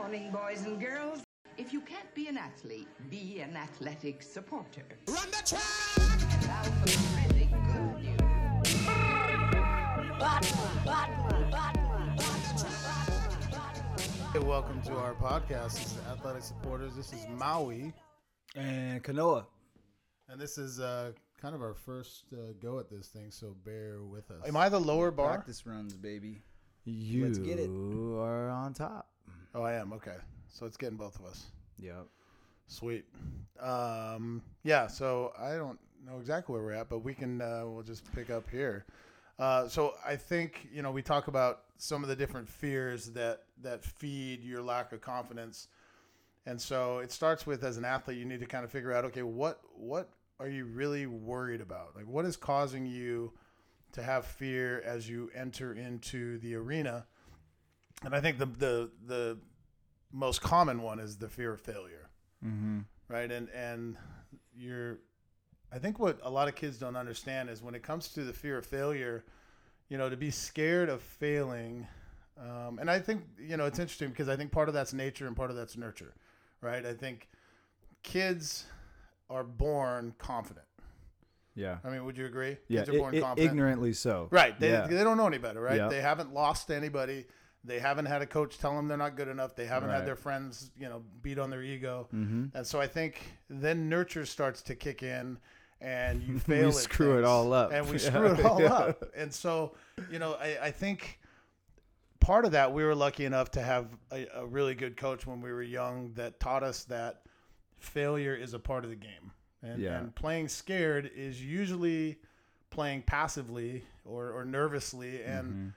morning, boys and girls. If you can't be an athlete, be an athletic supporter. Run the track! Now for the really good news. Hey, welcome to our podcast. This is Athletic Supporters. This is Maui, And Kanoa. and this is uh, kind of our first uh, go at this thing, so bear with us. Am I the lower bar? Practice runs, baby. You Let's get it. are on top. Oh, I am. Okay, so it's getting both of us. Yep. Sweet. Um, yeah. So I don't know exactly where we're at, but we can. Uh, we'll just pick up here. Uh, so I think you know we talk about some of the different fears that that feed your lack of confidence, and so it starts with as an athlete you need to kind of figure out okay what what are you really worried about like what is causing you to have fear as you enter into the arena, and I think the the the most common one is the fear of failure Mm-hmm. right and and you're i think what a lot of kids don't understand is when it comes to the fear of failure you know to be scared of failing um, and i think you know it's interesting because i think part of that's nature and part of that's nurture right i think kids are born confident Yeah. i mean would you agree Yeah. kids are born i- i- confident ignorantly so. Right. They, Yeah. they don't know any better, right? Yeah. They haven't lost anybody. They haven't had a coach tell them they're not good enough. They haven't Right. had their friends, you know, beat on their ego. Mhm. And so I think then nurture starts to kick in and you fail at screw it all up. And we Yeah. screw it all Yeah. up. And so, you know, I, I think part of that we were lucky enough to have a, a really good coach when we were young that taught us that failure is a part of the game. And, Yeah. and playing scared is usually playing passively or, or nervously. And Mm-hmm.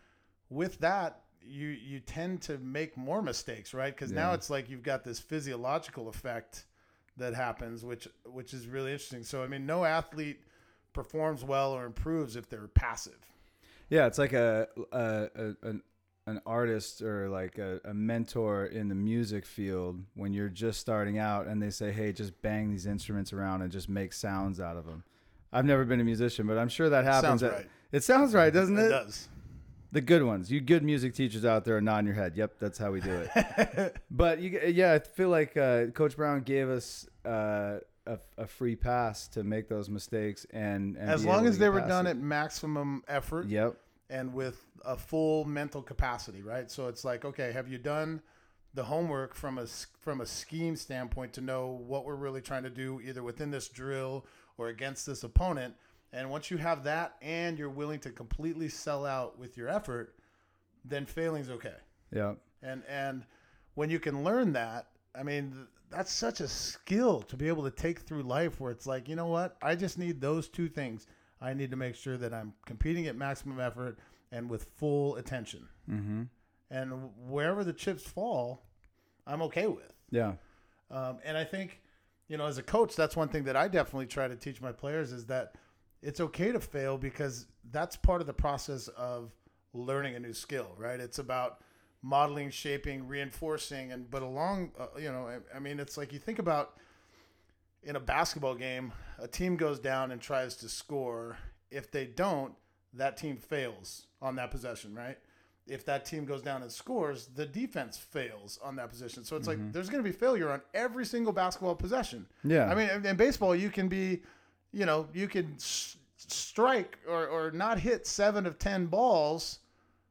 with that, you you tend to make more mistakes, right? Because now it's like you've got this physiological effect that happens, which which is really interesting. So I mean, no athlete performs well or improves if they're passive. Yeah, it's like a, a, a an, an artist or like a, a mentor in the music field when you're just starting out and they say, "Hey, just bang these instruments around and just make sounds out of them." I've never been a musician, but I'm sure that happens. Sounds right. It sounds right, doesn't it? It does. The good ones. You good music teachers out there are nodding your head. Yep, that's how we do it. but you, yeah, I feel like uh, Coach Brown gave us uh, a, a free pass to make those mistakes, and, and As long as they were done it. at maximum effort Yep. and with a full mental capacity, right? So it's like, okay, have you done the homework from a from a scheme standpoint to know what we're really trying to do, either within this drill or against this opponent? And once you have that, and you're willing to completely sell out with your effort, then failing's okay. Yeah. And and when you can learn that, I mean, that's such a skill to be able to take through life where it's like, you know what? I just need those two things. I need to make sure that I'm competing at maximum effort and with full attention. Mm-hmm. And wherever the chips fall, I'm okay with. Yeah. Um, and I think, you know, as a coach, that's one thing that I definitely try to teach my players is that it's okay to fail because that's part of the process of learning a new skill, right? It's about modeling, shaping, reinforcing, and but along, uh, you know, I, I mean, it's like you think about in a basketball game, a team goes down and tries to score. If they don't, that team fails on that possession, right? If that team goes down and scores, the defense fails on that position. So it's like there's going to be failure on every single basketball possession. Yeah. I mean, in- in baseball, you can be, you know, you can s- strike or, or not hit seven of 10 balls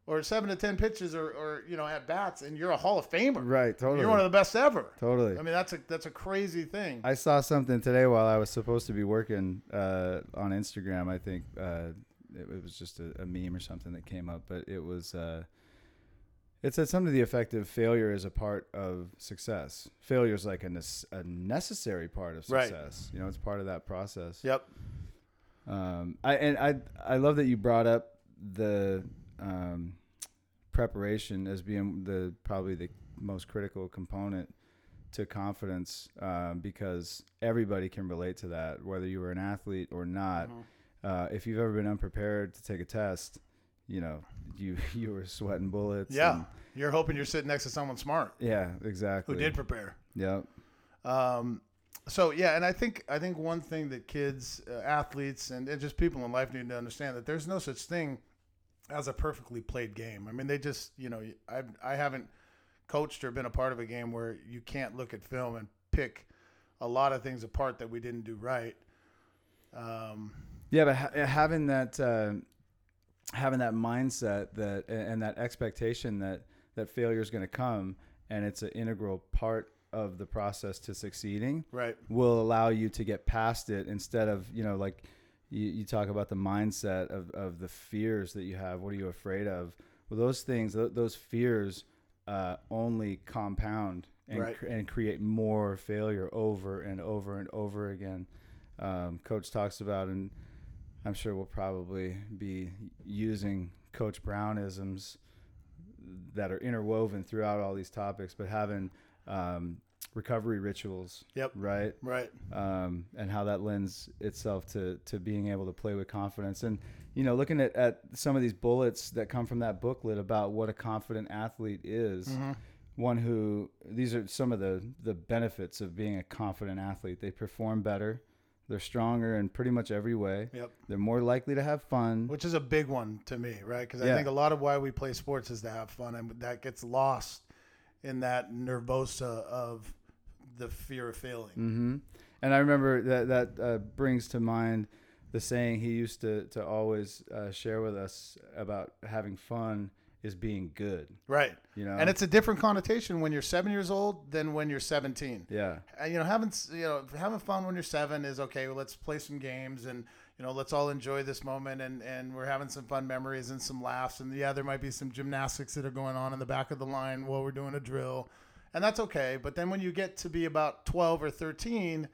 or seven to 10 pitches or, or, you know, at bats, and you're a Hall of Famer. Right. Totally. You're one of the best ever. Totally. I mean, that's a, that's a crazy thing. I saw something today while I was supposed to be working uh, on Instagram. I think uh, it, it was just a, a meme or something that came up, but it was. Uh, it said something to the effect of failure is a part of success. Failure is like a, nece- a necessary part of Right. success. You know, it's part of that process. Yep. Um, I and I I love that you brought up the um, preparation as being the probably the most critical component to confidence um, because everybody can relate to that whether you were an athlete or not. Uh, if you've ever been unprepared to take a test, you know you you were sweating bullets. Yeah. and- You're hoping you're sitting next to someone smart yeah, exactly. who did prepare. Yep. Um, so yeah, and I think I think one thing that kids, uh, athletes, and, and just people in life need to understand that there's no such thing as a perfectly played game. I mean, they just you know I I haven't coached or been a part of a game where you can't look at film and pick a lot of things apart that we didn't do right. Um, Yeah, but ha- having that uh, having that mindset that and that expectation that that failure is going to come and it's an integral part of the process to succeeding right. will allow you to get past it instead of you know like you, you talk about the mindset of, of the fears that you have what are you afraid of well those things th- those fears uh, only compound and, Right. cr- and create more failure over and over and over again um, coach talks about and i'm sure we'll probably be using coach brownisms that are interwoven throughout all these topics but having um, recovery rituals Yep. right Right. um, and how that lends itself to to being able to play with confidence. And you know, looking at, at some of these bullets that come from that booklet about what a confident athlete is, Mm-hmm. one who these are some of the the benefits of being a confident athlete. They perform better. They're stronger in pretty much every way. Yep. They're more likely to have fun. Which is a big one to me, right? Because I Yeah. think a lot of why we play sports is to have fun, and that gets lost in that nervosa of the fear of failing. hmm And I remember that that uh, brings to mind the saying he used to to always uh, share with us about having fun is being good. Right. You know, And it's a different connotation when you're seven years old than when you're 17. yeah, Uh, you know, having you know having fun when you're seven is okay. Well, let's play some games and you know let's all enjoy this moment and and we're having some fun memories and some laughs and yeah, there might be some gymnastics that are going on in the back of the line while we're doing a drill, and that's okay. But then when you get to be about 12 or 13,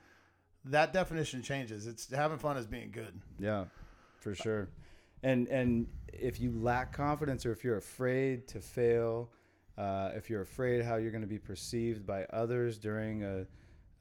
that definition changes. It's having fun is being good. yeah, for sure. And and if you lack confidence or if you're afraid to fail, uh, if you're afraid how you're going to be perceived by others during a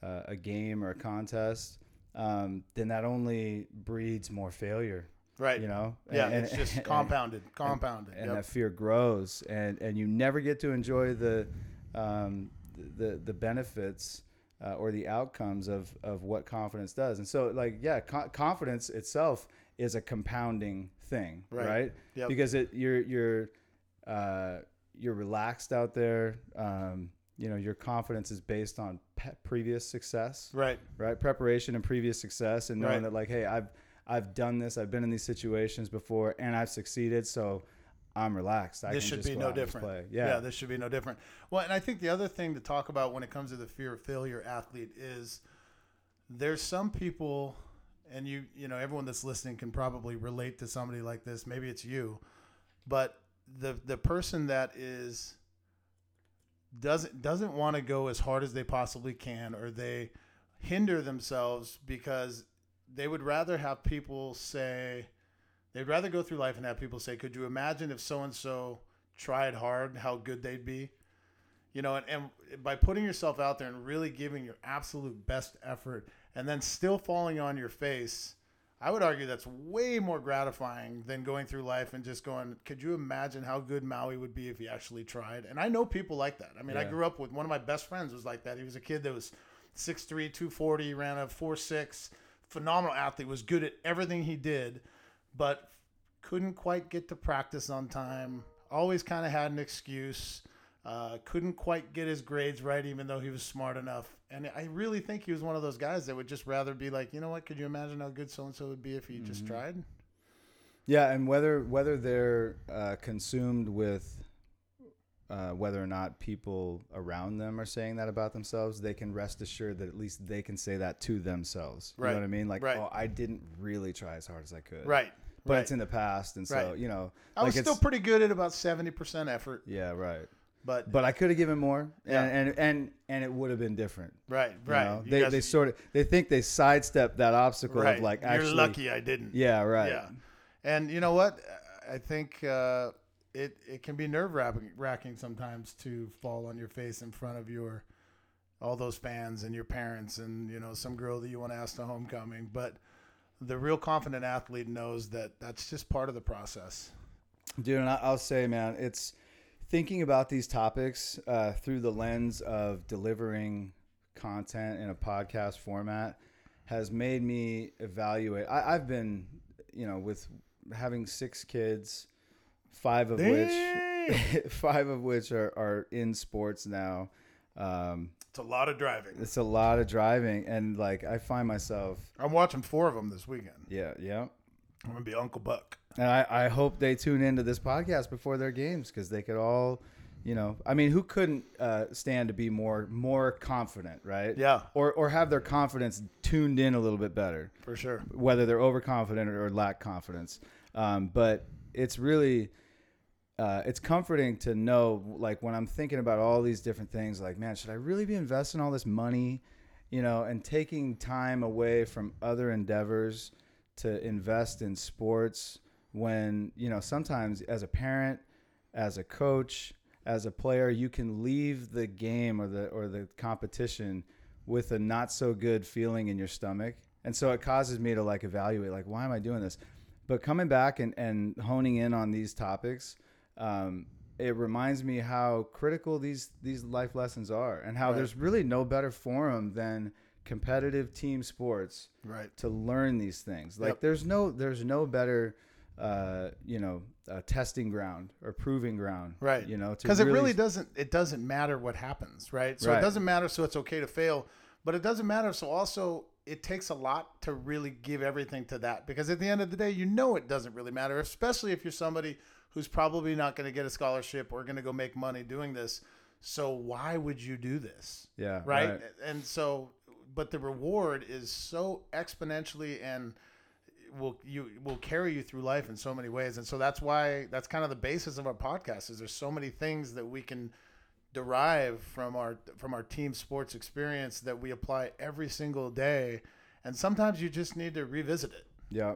uh, a game or a contest, um, then that only breeds more failure. Right. You know, Yeah, And- it's just and- compounded, compounded. and Yep. that fear grows and and you never get to enjoy the um, the the benefits uh, or the outcomes of of what confidence does and so like yeah co- confidence itself is a compounding thing Right. right, Yep. because it you're you're uh, you're relaxed out there um, you know your confidence is based on pe- previous success right. right? Preparation and previous success, and knowing Right. that like, hey, I've I've done this, I've been in these situations before, and I've succeeded, so I'm relaxed. I this can should be no out and just different. play. Yeah. Yeah, this should be no different. Well, and I think the other thing to talk about when it comes to the fear of failure athlete is there's some people, and you you know everyone that's listening can probably relate to somebody like this. Maybe it's you, but the the person that is doesn't doesn't want to go as hard as they possibly can, or they hinder themselves because they would rather have people say they'd rather go through life and have people say, "Could you imagine if so and so tried hard, how good they'd be?" You know, and, and by putting yourself out there and really giving your absolute best effort, and then still falling on your face, I would argue that's way more gratifying than going through life and just going, "Could you imagine how good Maui would be if he actually tried?" And I know people like that. I mean, I grew up with one of my best friends was like that. He was a kid that was 6'3", 240, ran a 4'6", phenomenal athlete, was good at everything he did, but couldn't quite get to practice on time. Always kind of had an excuse. Uh, couldn't quite get his grades right, even though he was smart enough. And I really think he was one of those guys that would just rather be like, you know what? Could you imagine how good so and so would be if he just tried? yeah, and whether whether they're uh, consumed with uh, whether or not people around them are saying that about themselves, they can rest assured that at least they can say that to themselves. You Right. know what I mean? Like, Right. oh, I didn't really try as hard as I could. Right. But right. it's in the past, and so Right. you know, I like was still pretty good at about seventy percent effort, yeah, right. But, But I could have given more, Yeah. and, and and and it would have been different. right, you right. know? You They guys- they sort of they think they sidestepped that obstacle right. of like actually. You're lucky I didn't. Yeah, right. Yeah. And you know what? I think uh, it it can be nerve wracking sometimes to fall on your face in front of your all those fans and your parents and you know some girl that you want to ask to homecoming. But the real confident athlete knows that that's just part of the process. Dude, and I'll say, man, it's thinking about these topics uh, through the lens of delivering content in a podcast format has made me evaluate. I, I've been, you know, with having six kids, five of which five of which are, are in sports now. Um, It's a lot of driving. it's a lot of driving, and like I find myself, I'm watching four of them this weekend. yeah, yeah. I'm gonna be Uncle Buck. And I, I hope they tune into this podcast before their games because they could all, you know, I mean, who couldn't uh, stand to be more more confident, right? Yeah. Or or have their confidence tuned in a little bit better, For sure. whether they're overconfident or, lack confidence. Um, but it's really. Uh, it's comforting to know, like, when I'm thinking about all these different things, like, man, should I really be investing all this money, you know, and taking time away from other endeavors to invest in sports when you know sometimes as a parent as a coach as a player you can leave the game or the or the competition with a not so good feeling in your stomach and so it causes me to like evaluate like why am i doing this but coming back and, and honing in on these topics um, it reminds me how critical these these life lessons are and how Right. there's really no better forum than competitive team sports Right. to learn these things. Like Yep. there's no there's no better uh, you know uh, testing ground or proving ground. Right. You know Because it really doesn't. It doesn't matter what happens, right? So Right. it doesn't matter. So it's okay to fail, but it doesn't matter. So also, it takes a lot to really give everything to that. Because at the end of the day, you know it doesn't really matter, especially if you're somebody who's probably not going to get a scholarship or going to go make money doing this. So why would you do this? Yeah. right? And so, but the reward is so exponentially and will you will carry you through life in so many ways. And so that's why that's kind of the basis of our podcast. Is there's so many things that we can derive from our from our team sports experience that we apply every single day. And sometimes you just need to revisit it. Yeah.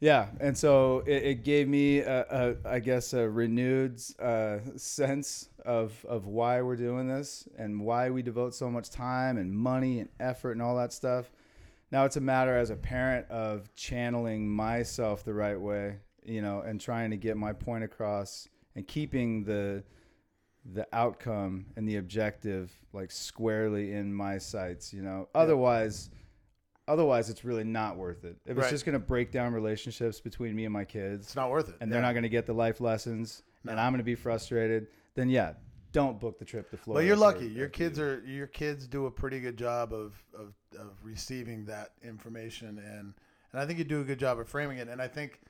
Yeah, and so it, it gave me, a, a, I guess, a renewed uh, sense of of why we're doing this and why we devote so much time and money and effort and all that stuff. Now it's a matter as a parent of channeling myself the right way, you know, and trying to get my point across and keeping the the outcome and the objective like squarely in my sights, you know. Otherwise, otherwise it's really not worth it. If it's just going to break down relationships between me and my kids It's not worth it. and they're not going to get the life lessons and I'm going to be frustrated, then yeah, don't book the trip to Florida. But you're lucky. Your for kids you. are your kids do a pretty good job of, of, of receiving that information and and I think you do a good job of framing it. And I think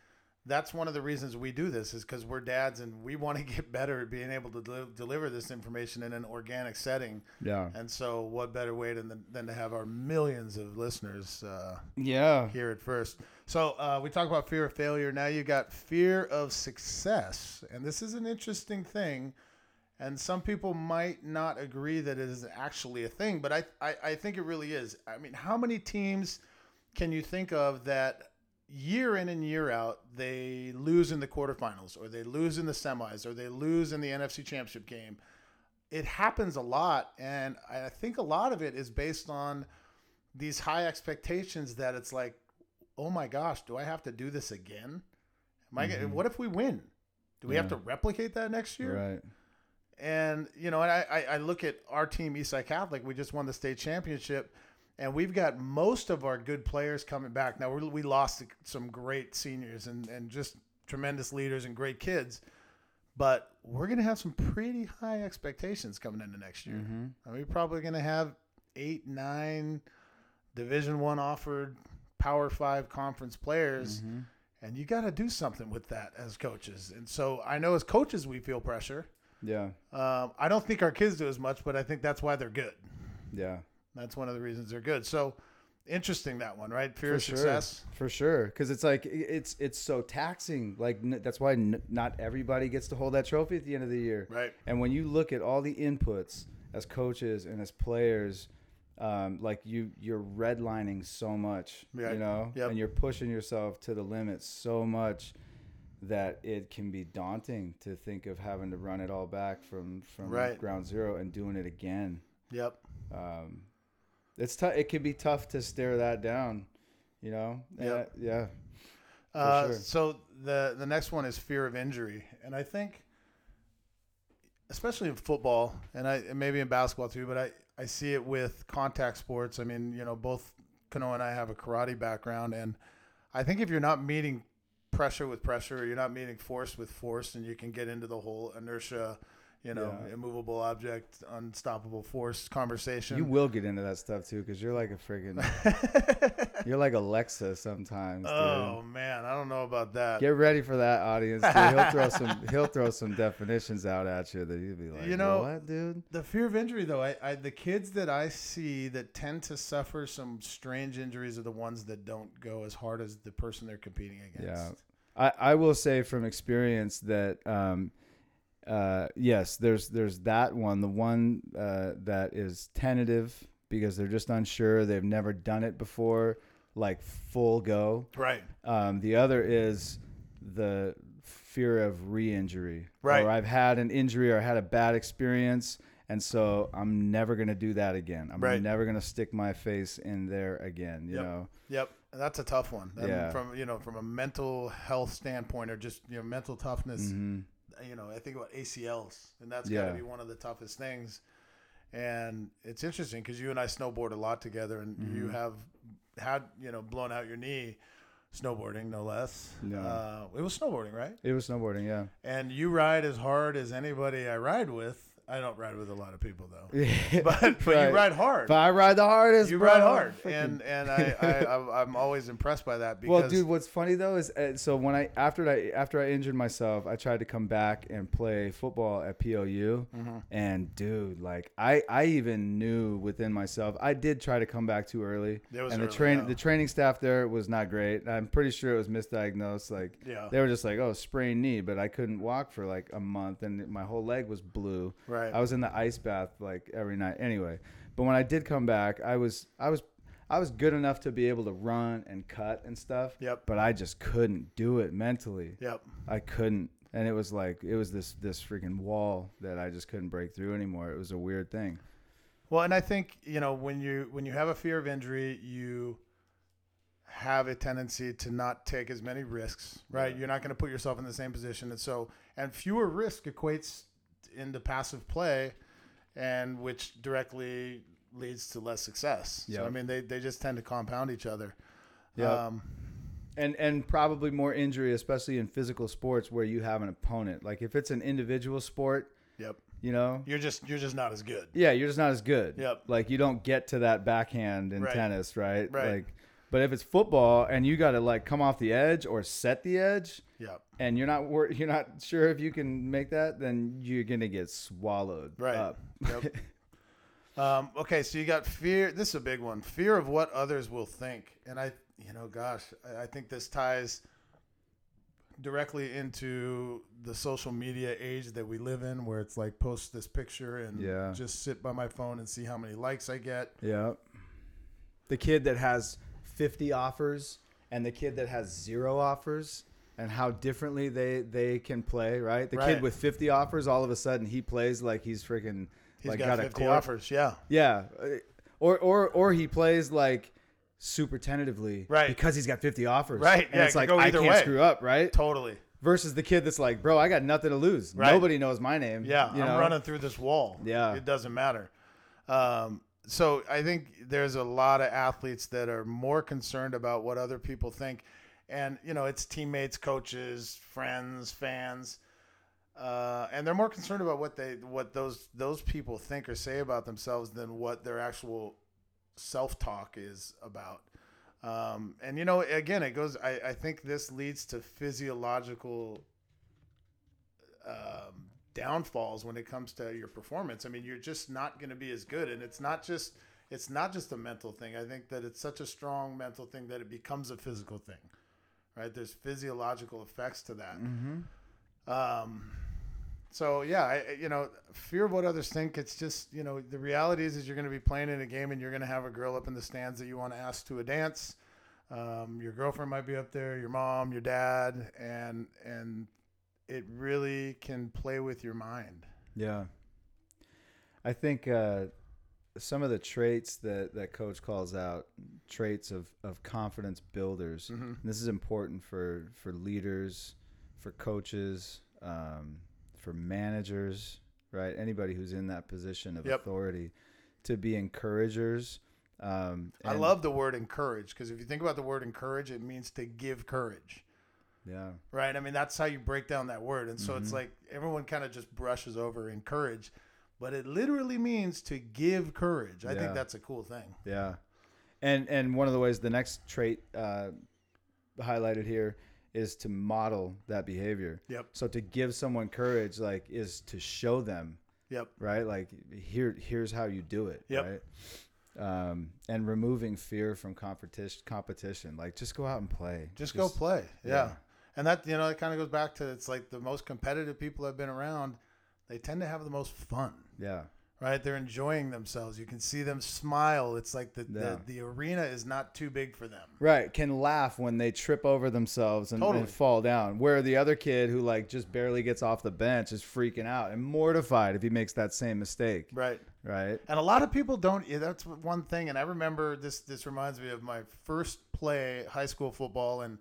that's one of the reasons we do this is because we're dads and we want to get better at being able to del- deliver this information in an organic setting. Yeah. And so, what better way than than to have our millions of listeners uh, Yeah. hear it first? So uh, we talk about fear of failure. Now you got fear of success, and this is an interesting thing. And some people might not agree that it is actually a thing, but I, I, I think it really is. I mean, how many teams can you think of that year in and year out they lose in the quarterfinals, or they lose in the semis, or they lose in the NFC Championship game? It happens a lot, and I think a lot of it is based on these high expectations that it's like, oh my gosh, do I have to do this again? Am I? gonna mm-hmm. What if we win? Do we have to replicate that next year? Right. And you know, and I, I, look at our team, Eastside Catholic. We just won the state championship, and we've got most of our good players coming back. Now we we lost some great seniors and and just tremendous leaders and great kids, but we're gonna have some pretty high expectations coming into next year. Mm-hmm. And we're probably gonna have eight, nine Division One offered Power Five conference players. Mm-hmm. And you got to do something with that as coaches. And so I know as coaches we feel pressure. Yeah. Um, I don't think our kids do as much, but I think that's why they're good. Yeah. That's one of the reasons they're good. So interesting that one, right? Fear For of sure. success. For sure, because it's like it's it's so taxing. Like n- that's why n- not everybody gets to hold that trophy at the end of the year. Right. And when you look at all the inputs as coaches and as players, um, like you you're redlining so much, Yeah. you know, Yep. and you're pushing yourself to the limit so much that it can be daunting to think of having to run it all back from from Right. ground zero and doing it again. Yep. Um, it's tough. It can be tough to stare that down, you know. Yep. Yeah. yeah. Uh, sure. So the the next one is fear of injury, and I think, especially in football, and I and maybe in basketball too, but I I see it with contact sports. I mean, you know, both Kanoa and I have a karate background, and I think if you're not meeting pressure with pressure. You're not meeting force with force, and you can get into the whole inertia, you know, Yeah. immovable object, unstoppable force conversation. You will get into that stuff too, because you're like a friggin' you're like Alexa sometimes. Dude. oh man, I don't know about that. Get ready for that audience. Dude. He'll throw some he'll throw some definitions out at you that you'd be like, You know- what, dude? The fear of injury, though, I, I the kids that I see that tend to suffer some strange injuries are the ones that don't go as hard as the person they're competing against. Yeah. I, I will say from experience that um, uh, yes, there's there's that one, the one uh, that is tentative because they're just unsure, they've never done it before, like full go. Right. Um, the other is the fear of re-injury. Right. Or I've had an injury or I had a bad experience, and so I'm never gonna do that again. I'm Right. never gonna stick my face in there again. You Yep. know. Yep. And That's a tough one. Yeah. From you know, from a mental health standpoint, or just you know, mental toughness. Mhm. You know, I think about ACLs, and that's got to be one of the toughest things. And it's interesting because you and I snowboard a lot together, and you Mm-hmm. have had you know blown out your knee, snowboarding no less. No. Uh, it was snowboarding, right? It was snowboarding, yeah. And you ride as hard as anybody I ride with. I don't ride with a lot of people though, but but Right. you ride hard. But I ride the hardest. you bro. ride hard, and and I, I I'm- always impressed by that because well, dude, what's funny though is uh, so when I after I after I injured myself, I tried to come back and play football at POU, Mm-hmm. and dude, like I I even knew within myself I did try to come back too early, It was and the early, train yeah. the training staff there was not great. I'm pretty sure it was misdiagnosed. Like Yeah. they were just like, oh, sprained knee, but I couldn't walk for like a month, and my whole leg was blue. Right. I was in the ice bath like every night. Anyway, but when I did come back, I was I was I was good enough to be able to run and cut and stuff. Yep. But I just couldn't do it mentally. Yep. I couldn't, and it was like it was this this freaking wall that I just couldn't break through anymore. It was a weird thing. Well, and I think you know when you when you have a fear of injury, you have a tendency to not take as many risks, right? You're not going to put yourself in the same position, and so and fewer risk equates into passive play, and which directly leads to less success. So Yeah. I mean, they they just tend to compound each other. Yeah. Um, And and probably more injury, especially in physical sports where you have an opponent. Like if it's an individual sport, yep. you know, You're just you're just not as good. Yeah, you're just not as good. Yep. Like you don't get to that backhand in Right. tennis, right? Right. Like but if it's football and you got to like come off the edge or set the edge Yep. and you're not wor- you're not sure if you can make that, then you're going to get swallowed Right. up. Yep. um, okay, so you got fear. This is a big one. Fear of what others will think, and I, you know, gosh, I, I think this ties directly into the social media age that we live in, where it's like post this picture and Yeah. just sit by my phone and see how many likes I get. yeah. The kid that has 50 offers and the kid that has zero offers and how differently they they can play, right? The Right. kid with 50 offers all of a sudden he plays like he's freaking He's like got, got, a 50 court. offers. Yeah, Yeah, or or or he plays like super tentatively, Right. Because he's got fifty offers, Right, And yeah, it's it like I can't way. screw up, right? totally. Versus the kid that's like, bro, I got nothing to lose. Right. Nobody knows my name. Yeah, I'm know? running through this wall. Yeah. it doesn't matter. Um, so I think there's a lot of athletes that are more concerned about what other people think, and you know, it's teammates, coaches, friends, fans, uh, and they're more concerned about what they what those those people think or say about themselves than what their actual self talk is about. Um, and you know, again, it goes. I, I think this leads to physiological um, downfalls when it comes to your performance. I mean, you're just not going to be as good, and it's not just it's not just a mental thing. I think that it's such a strong mental thing that it becomes a physical thing, right? There's physiological effects to that. Um, so yeah, I- you know, fear of what others think. It's just you know the reality is is you're going to be playing in a game and you're going to have a girl up in the stands that you want to ask to a dance. Um, your girlfriend might be up there, your mom, your dad, and and it really can play with your mind. Yeah. I think uh, some of the traits that, that coach calls out, traits of, of confidence builders. Mm-hmm. This is important for, for leaders, for coaches, um, for managers, right? Anybody who's in that position of Yep. authority to be encouragers. Um, I love the word encourage because if you think about the word encourage, it means to give courage, Yeah. right? I mean, that's how you break down that word. And so Mm-hmm. it's like everyone kind of just brushes over encourage, but it literally means to give courage. I Yeah. think that's a cool thing. Yeah, and and one of the ways the next trait uh, highlighted here is to model that behavior. Yep. So to give someone courage, like, is to show them, Yep. right? Like, here, here's how you do it, Yep. right? Um, and removing fear from competition, competition, like, just go out and play. Just, go play. Yeah. And that, you know, it kind of goes back to it's like the most competitive people I've been around, they tend to have the most fun. Yeah, Right, they're enjoying themselves. You can see them smile. It's like the, Yeah. the the arena is not too big for them. right. Can laugh when they trip over themselves and, Totally. and fall down. Where the other kid who like just barely gets off the bench is freaking out and mortified if he makes that same mistake. Right. Right. And a lot of people don't. Yeah, that's one thing. And I remember this. This reminds me of my first play high school football, and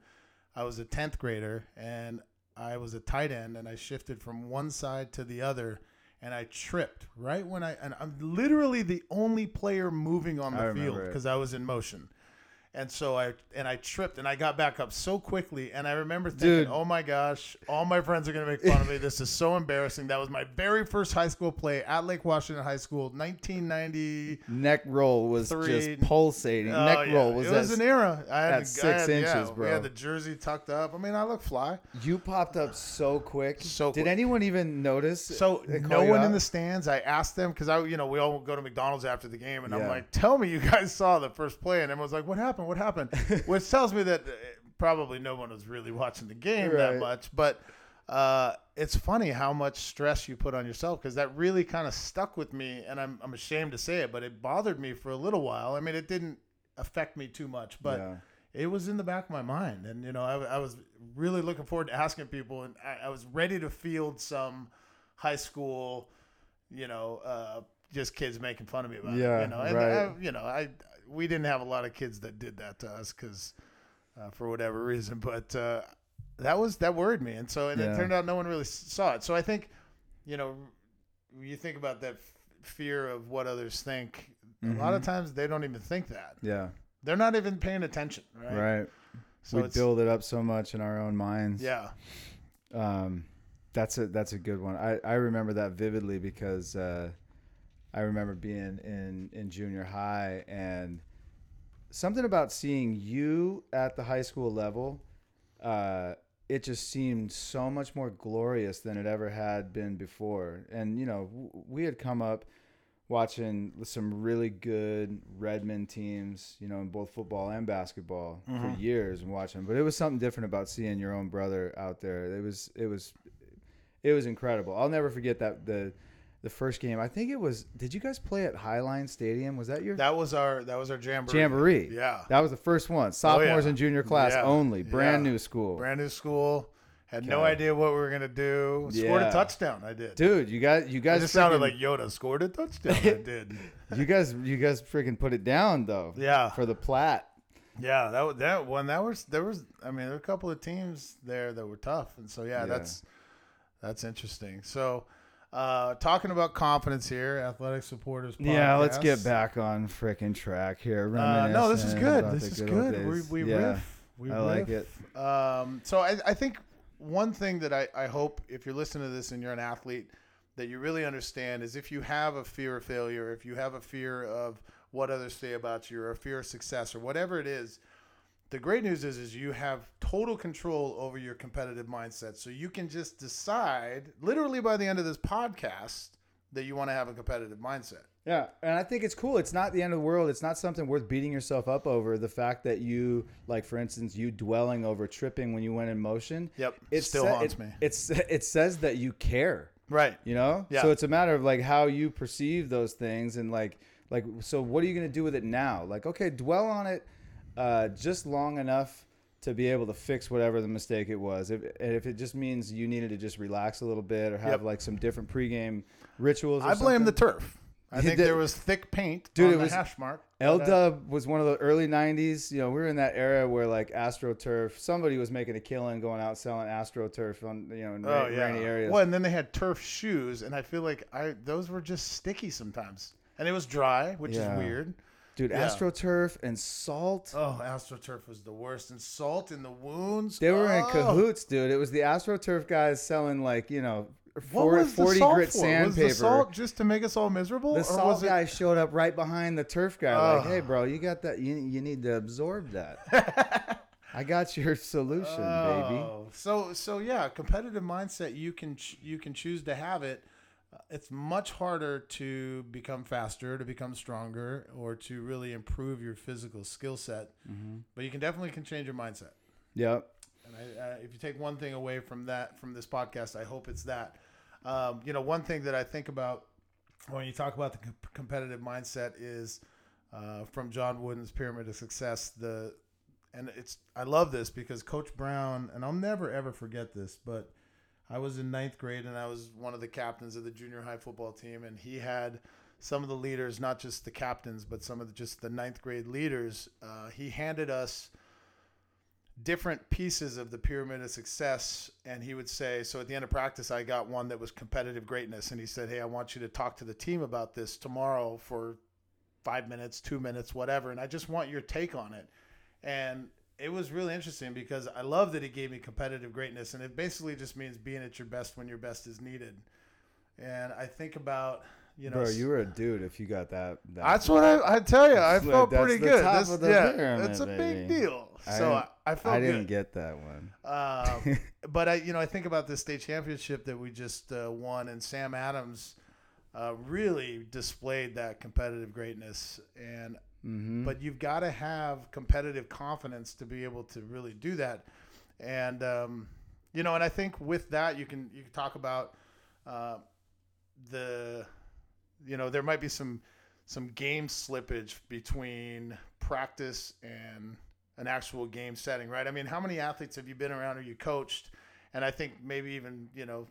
I was a tenth grader, and I was a tight end, and I shifted from one side to the other, and I tripped right when I. And I'm literally the only player moving on the field because I was in motion. And so I and I tripped and I got back up so quickly and I remember thinking, Dude. "Oh my gosh, all my friends are going to make fun of me. This is so embarrassing." That was my very first high school play at Lake Washington High School, 1990. Neck roll was Three- just pulsating. Oh, Neck yeah. roll was it was an era. I had, at I six had- yeah, inches, We bro. had the jersey tucked up. I mean, I look fly. You popped up so quick. So Did quick. anyone even notice? So they call no you one in out? the stands. I asked them because I, you know, we all go to McDonald's after the game, and I'm Yeah. like, "Tell me, you guys saw the first play," and everyone's like, "What happened? What happened?" Which tells me that uh, probably no one was really watching the game that much. But uh, it's funny how much stress you put on yourself because that really kind of stuck with me, and I'm I'm ashamed to say it, but it bothered me for a little while. I mean, it didn't affect me too much, but Yeah. it was in the back of my mind and you know I, I was really looking forward to asking people and I, I was ready to field some high school you know uh, just kids making fun of me about Yeah, it you know and right. I, you know I we didn't have a lot of kids that did that to us because uh, for whatever reason but uh, that was that worried me and so and Yeah. it turned out no one really saw it so I think you know you think about that f- fear of what others think a lot of times they don't even think that Yeah. they're not even paying attention right Right. so we build it up so much in our own minds. yeah, Um, that's a that's a good one. I, I remember that vividly because uh, I remember being in in junior high and something about seeing you at the high school level. Uh, it just seemed so much more glorious than it ever had been before. And you know, w- we had come up watching some really good Redmond teams, you know, in both football and basketball for years and watching. But it was something different about seeing your own brother out there. It was it was it was incredible. I'll never forget that the the first game. I think it was. Did you guys play at Highline Stadium? Was that your that was our that was our jamboree. jamboree? Yeah, that was the first one. Oh, Sophomores yeah. and junior class Yeah. only. Brand Yeah. new school. brand new school. Had no idea what we were gonna do. Scored a touchdown. I did. Dude, you guys, you guys just sounded like Yoda. Scored a touchdown. I did. you guys, you guys freaking put it down though. Yeah. For the plat. Yeah, that that one. That was there was. I mean, there were a couple of teams there that were tough, and so yeah, Yeah. that's that's interesting. So, uh, talking about confidence here, athletic supporters. Yeah, let's get back on freaking track here. Uh, no, this is good. This is old good. We, we yeah. riff. We I like it. Um, so I, I think one thing that I, I hope if you're listening to this and you're an athlete that you really understand is if you have a fear of failure, if you have a fear of what others say about you or a fear of success or whatever it is, the great news is is you have total control over your competitive mindset. So you can just decide literally by the end of this podcast that you want to have a competitive mindset. Yeah, and I think it's cool. It's not the end of the world. It's not something worth beating yourself up over. The fact that you, like for instance, you dwelling over tripping when you went in motion. Yep, it still sa- haunts it- me. It's it says that you care. Right. You know. Yeah. So it's a matter of like how you perceive those things and like like so what are you gonna do with it now? Like okay, dwell on it uh, just long enough to be able to fix whatever the mistake it was. If and if it just means you needed to just relax a little bit or have Yep. like some different pregame rituals. I blame the turf. I think there was thick paint Dude, on it the was- hash mark. L uh, Dub was one of the early '90s. You know, we were in that era where like AstroTurf, somebody was making a killing going out selling AstroTurf on you know in ra- Oh yeah. rainy areas. Well, and then they had turf shoes, and I feel like I those were just sticky sometimes, and it was dry, which Yeah. is weird. Dude, Yeah. AstroTurf and Salt. Oh, AstroTurf was the worst. And salt in the wounds. They were in Oh. cahoots, dude. It was the AstroTurf guys selling like you know What four- was the 40 salt grit for? sandpaper. Was the salt just to make us all miserable? The or salt was it- guy showed up right behind the turf guy, like, "Hey, bro, you got that? You, you need to absorb that. I got your solution, baby." Oh, So so yeah, competitive mindset. You can ch- you can choose to have it. It's much harder to become faster, to become stronger, or to really improve your physical skill set. Mm-hmm. But you can definitely can change your mindset. Yep. And I, uh, if you take one thing away from that from this podcast, I hope it's that. Um, you know, one thing that I think about when you talk about the com- competitive mindset is uh, from John Wooden's Pyramid of Success. The and it's I love this because Coach Brown and I'll never ever forget this, but I was in ninth grade and I was one of the captains of the junior high football team, and he had some of the leaders, not just the captains, but some of the, just the ninth grade leaders. Uh, he handed us different pieces of the pyramid of success and he would say so at the end of practice i got one that was competitive greatness and he said hey i want you to talk to the team about this tomorrow for five minutes two minutes whatever and i just want your take on it and it was really interesting because i love that he gave me competitive greatness and it basically just means being at your best when your best is needed and i think about you know Bro, you were a dude if you got that. that that's what I, I tell you. I That's felt pretty good. top This, of the yeah, pyramid, it's a baby. big deal. So I, didn't- I felt I didn't get that one. Um, but I, you know, I think about the state championship that we just uh, won, and Sam Adams uh, really displayed that competitive greatness. And Mm-hmm. but you've got to have competitive confidence to be able to really do that. And um, you know, and I think with that, you can you can talk about uh, the, you know, there might be some some game slippage between practice and an actual game setting, right? I mean, how many athletes have you been around or you coached? And I think maybe even, you know,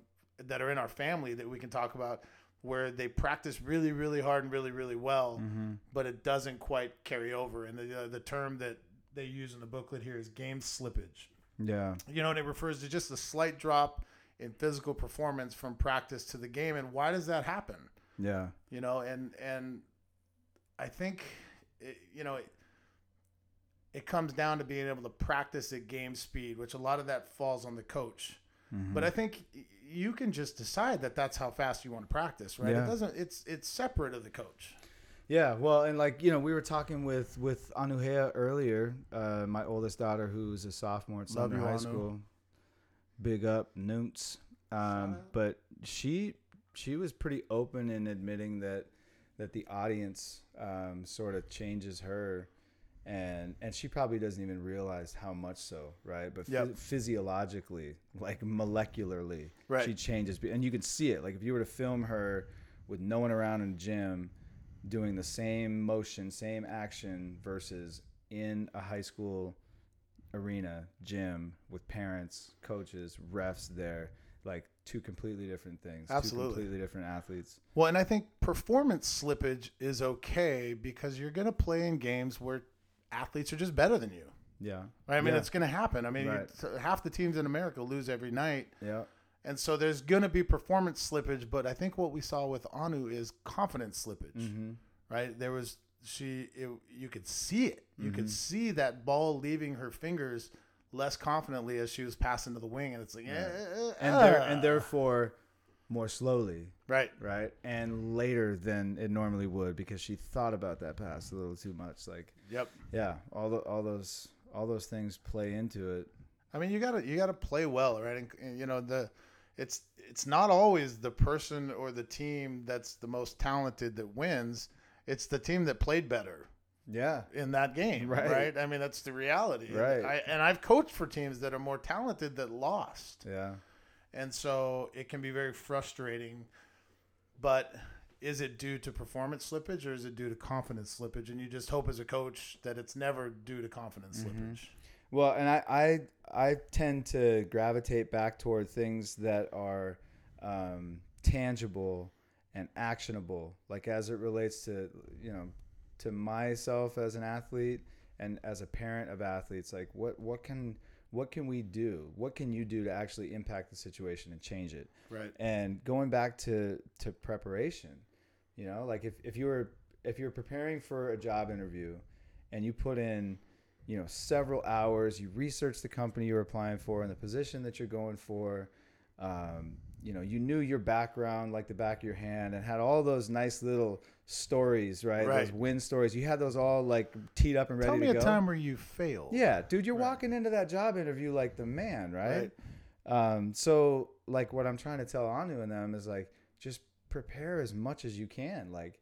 that are in our family that we can talk about where they practice really, really hard and really, really well, Mm-hmm. but it doesn't quite carry over. And the, uh, the term that they use in the booklet here is game slippage. Yeah. You know, and it refers to just a slight drop in physical performance from practice to the game. And why does that happen? Yeah. you know and and i think it, you know it, it comes down to being able to practice at game speed which a lot of that falls on the coach Mm-hmm. but i think you can just decide that that's how fast you want to practice right Yeah. it doesn't it's it's separate of the coach Yeah, well, and like you know, we were talking with with Anuhea earlier, uh, my oldest daughter, who's a sophomore at Love Sumner High Anu. School. Big up, Noots. Um, but she she was pretty open in admitting that that the audience um, sort of changes her, and and she probably doesn't even realize how much so, right? But Yep. phys- physiologically, like molecularly, Right. she changes, and you can see it. Like if you were to film her with no one around in the gym doing the same motion, same action versus in a high school arena gym with parents, coaches, refs there, like two completely different things. Absolutely. Two completely different athletes. well and i think performance slippage is okay because you're going to play in games where athletes are just better than you Yeah. right? i mean Yeah. it's going to happen i mean Right. half the teams in america lose every night Yeah. And so there's going to be performance slippage, but I think what we saw with Anu is confidence slippage, Mm-hmm. right? There was she it, you could see it. You could Mhm. see that ball leaving her fingers less confidently as she was passing to the wing and it's like Right. eh, And there and ah. therefore more slowly, right. right? And later than it normally would because she thought about that pass a little too much. Like Yep. yeah, all the, all those all those things play into it. I mean, you got to you got to play well, right? And, and, you know, the it's it's not always the person or the team that's the most talented that wins. It's the team that played better. Yeah. in that game, Right. right? I mean, that's the reality, Right. I, and I've coached for teams that are more talented that lost, Yeah. And so it can be very frustrating. But is it due to performance slippage or is it due to confidence slippage? And you just hope as a coach that it's never due to confidence Mhm. slippage. Well, and I, I I tend to gravitate back toward things that are um, tangible and actionable, like as it relates to you know to myself as an athlete and as a parent of athletes. Like what what can what can we do? What can you do to actually impact the situation and change it? Right. And going back to to preparation, you know, like if if you were if you're preparing for a job interview and you put in, you know, several hours, you research the company you're applying for and the position that you're going for, um, you know, you knew your background like the back of your hand and had all those nice little stories, right? Right. Those win stories. You had those all like teed up and ready Tell me to a go. time where you failed. Yeah, dude, you're Right. walking into that job interview like the man, right? Right. Um, so like what I'm trying to tell Anu and them is like just prepare as much as you can. Like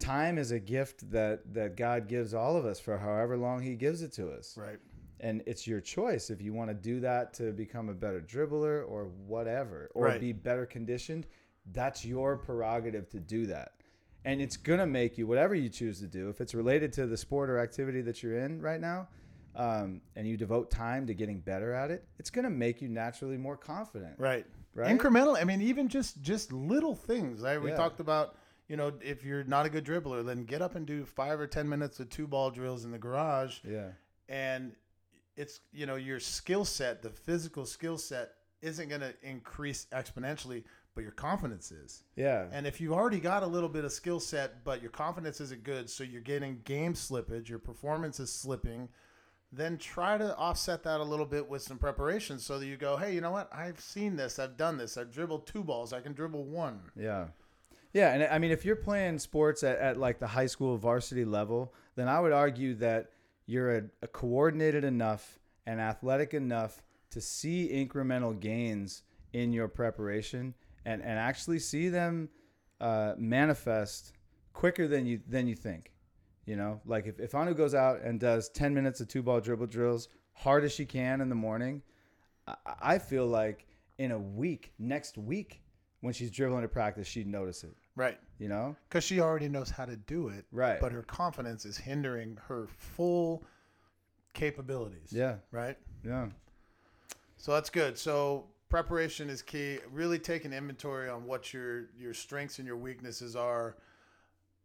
time is a gift that that God gives all of us for however long He gives it to us, Right. and it's your choice if you want to do that to become a better dribbler or whatever, or Right. be better conditioned. That's your prerogative to do that. And it's gonna make you whatever you choose to do. If it's related to the sport or activity that you're in right now, um, and you devote time to getting better at it, it's gonna make you naturally more confident. Right. Right? Incremental. I mean, even just just little things. Right. We Yeah. talked about. You know, if you're not a good dribbler, then get up and do five or ten minutes of two ball drills in the garage, Yeah. and it's you know your skill set, the physical skill set, isn't going to increase exponentially, but your confidence is. Yeah. And if you've already got a little bit of skill set, but your confidence isn't good, so you're getting game slippage, your performance is slipping, then try to offset that a little bit with some preparation so that you go, hey, you know what? I've seen this. I've done this. I've dribbled two balls. I can dribble one. Yeah. Yeah, and I mean, if you're playing sports at, at like the high school varsity level, then I would argue that you're a, a coordinated enough and athletic enough to see incremental gains in your preparation and, and actually see them uh, manifest quicker than you than you think. You know, like if, if Anu goes out and does 10 minutes of two ball dribble drills hard as she can in the morning, I, I feel like in a week, next week, when she's dribbling at practice, she'd notice it. Right. You know? Because she already knows how to do it. Right. But her confidence is hindering her full capabilities. Yeah. Right. Yeah. So that's good. So preparation is key. Really taking inventory on what your your strengths and your weaknesses are.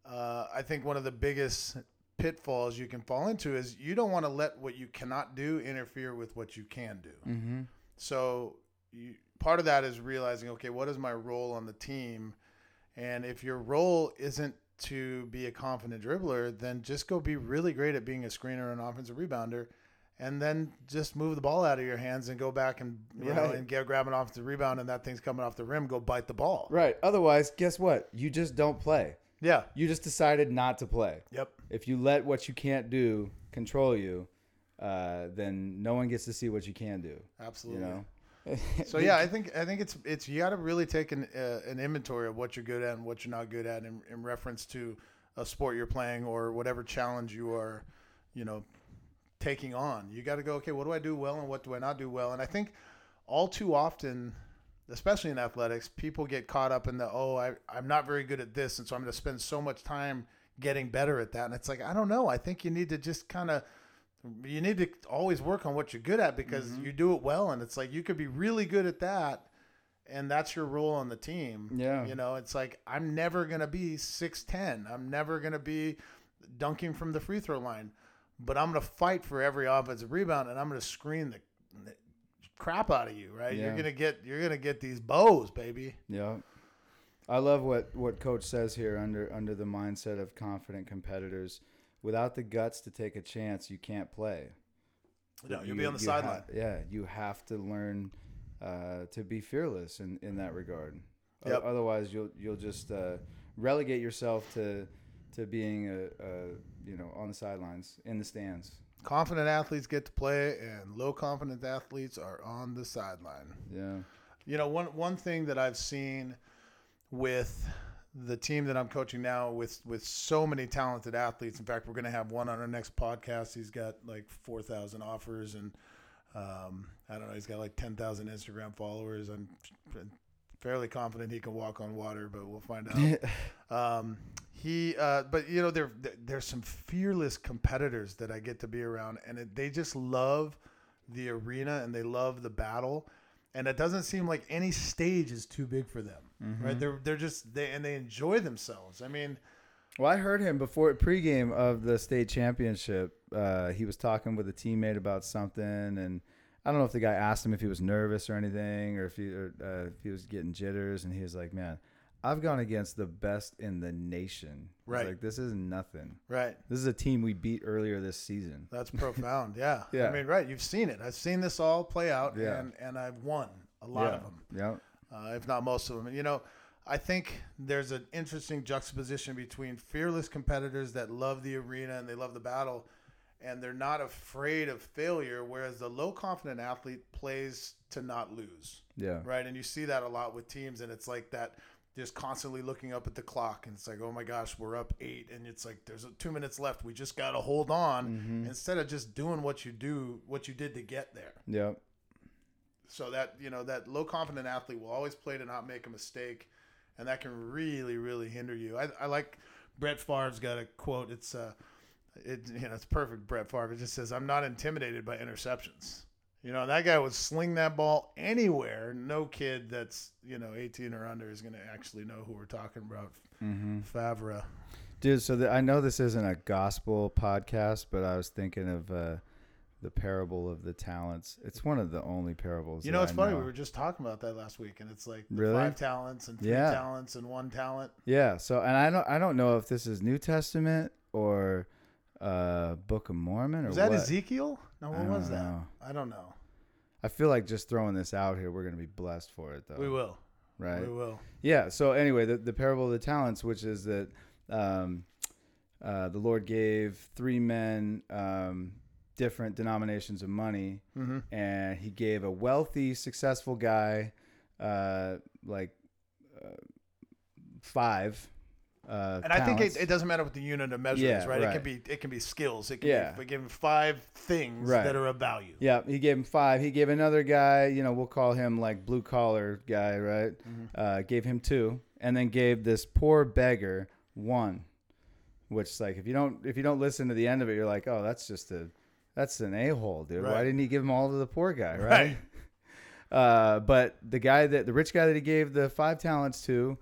Uh, I think one of the biggest pitfalls you can fall into is you don't want to let what you cannot do interfere with what you can do. Mm-hmm. So you, part of that is realizing, okay, what is my role on the team? And if your role isn't to be a confident dribbler, then just go be really great at being a screener and offensive rebounder, and then just move the ball out of your hands and go back and you know Right. and get grab an offensive rebound and that thing's coming off the rim, go bite the ball. Right. Otherwise, guess what? You just don't play. Yeah. You just decided not to play. Yep. If you let what you can't do control you, uh, then no one gets to see what you can do. Absolutely. You know? So yeah, I think I think it's it's you got to really take an uh, an inventory of what you're good at and what you're not good at in, in reference to a sport you're playing or whatever challenge you are, you know, taking on. You got to go, okay, what do I do well and what do I not do well? And I think all too often, especially in athletics, people get caught up in the oh, I I'm not very good at this, and so I'm going to spend so much time getting better at that. And it's like I don't know. I think you need to just kind of you need to always work on what you're good at because Mm-hmm. you do it well and it's like you could be really good at that and that's your role on the team Yeah. you know it's like i'm never going to be 610 i'm never going to be dunking from the free throw line but i'm going to fight for every offensive rebound and i'm going to screen the, the crap out of you right you're going to get you're going to get these bows baby Yeah. I love what, what coach says here under under the mindset of confident competitors. Without the guts to take a chance, you can't play. no, you'll You- be on the sideline ha- yeah, you have to learn uh, to be fearless in, in that regard. O- otherwise, you'll you'll just uh, relegate yourself to to being a, a you know on the sidelines in the stands. confident athletes get to play and low confident athletes are on the sideline Yeah. You know, one one thing that I've seen with the team that I'm coaching now, with with so many talented athletes. In fact, we're going to have one on our next podcast. He's got like four thousand offers, and um, I don't know. He's got like ten thousand Instagram followers. I'm fairly confident he can walk on water, but we'll find out. Um, he, uh, but you know, there there's some fearless competitors that I get to be around, and it, they just love the arena and they love the battle, and it doesn't seem like any stage is too big for them, right? They're they're just they and they enjoy themselves. I mean, Well, I heard him before pregame of the state championship. Uh, he was talking with a teammate about something, and I don't know if the guy asked him if he was nervous or anything, or if he or, uh, if he was getting jitters, and he was like, "Man, I've gone against the best in the nation. Right. Like this is nothing. Right. This is a team we beat earlier this season. That's profound. Yeah. Yeah. I mean, right. You've seen it. I've seen this all play out, Yeah. and and I've won a lot yeah. of them, Yeah. uh, if not most of them. And you know, I think there's an interesting juxtaposition between fearless competitors that love the arena and they love the battle, and they're not afraid of failure, whereas the low confident athlete plays to not lose. Yeah. right? And you see that a lot with teams, and it's like that, just constantly looking up at the clock, and it's like, oh my gosh, we're up eight, and it's like there's two minutes left. We just got to hold on Mm-hmm. instead of just doing what you do, what you did to get there. Yeah. So that you know that low confident athlete will always play to not make a mistake, and that can really, really hinder you. I, I like Brett Favre's got a quote. It's uh, it you know it's perfect. Brett Favre. It just says, "I'm not intimidated by interceptions." You know that guy would sling that ball anywhere. No kid that's you know 18 or under is going to actually know who we're talking about. Mm-hmm. Favre. Dude, so the, I know this isn't a gospel podcast, but I was thinking of uh, the parable of the talents. It's one of the only parables. You know, it's I funny. We were just talking about that last week, and it's like Really? five talents and three Yeah. talents and one talent. Yeah. So, and I don't, I don't know if this is New Testament or uh, Book of Mormon or Was that what. Ezekiel? No, I what was don't that? know. I don't know. I feel like just throwing this out here, we're gonna be blessed for it, though. We will. Right. We will. Yeah. So anyway, the, the parable of the talents, which is that um, uh, the Lord gave three men um, different denominations of money, Mm-hmm. and He gave a wealthy, successful guy uh, like uh, five. Uh, And I think it, it doesn't matter what the unit of measure Yeah, is, right? It can be it can be skills. It can Yeah. be we give him five things Right. that are of value. Yeah, he gave him five. He gave another guy, you know, we'll call him like blue collar guy, right? Uh, gave him two, and then gave this poor beggar one. Which, like, if you don't if you don't listen to the end of it, you're like, oh, that's just a that's an a hole, dude. Why didn't he give them all to the poor guy, right? Right. Uh, but the guy that the rich guy that he gave the five talents to,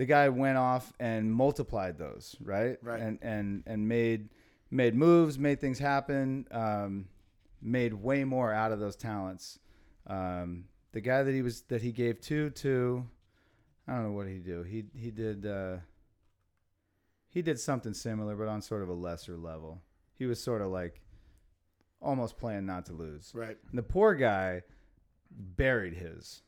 the guy went off and multiplied those, right? Right. And and and made made moves, made things happen, um, made way more out of those talents. Um, the guy that he was that he gave two to, I don't know what he do. He he did uh, he did something similar, but on sort of a lesser level. He was sort of like almost playing not to lose. Right. And the poor guy buried his,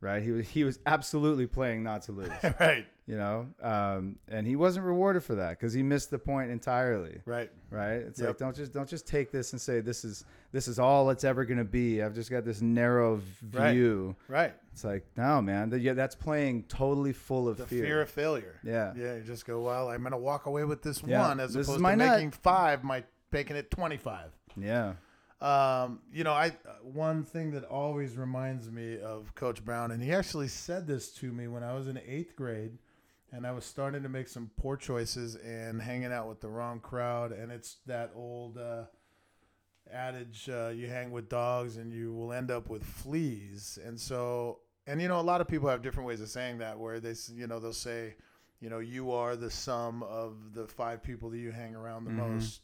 right? He was he was absolutely playing not to lose, right. you know, um, and he wasn't rewarded for that because he missed the point entirely, Right. right? It's Yep. like don't just don't just take this and say this is this is all it's ever gonna be. I've just got this narrow view. Right. right. It's like no, man, that, yeah, that's playing totally full of The fear. fear. of failure. yeah, Yeah. You just go, well, I'm gonna walk away with this Yeah. one as This is opposed to nut. making five, my making it twenty five. yeah, Um, you know, I one thing that always reminds me of Coach Brown, and he actually said this to me when I was in eighth grade, and I was starting to make some poor choices and hanging out with the wrong crowd, and it's that old uh, adage: uh, you hang with dogs, and you will end up with fleas. And so, and you know, a lot of people have different ways of saying that, where they, you know, they'll say, you know, you are the sum of the five people that you hang around the Mhm. most.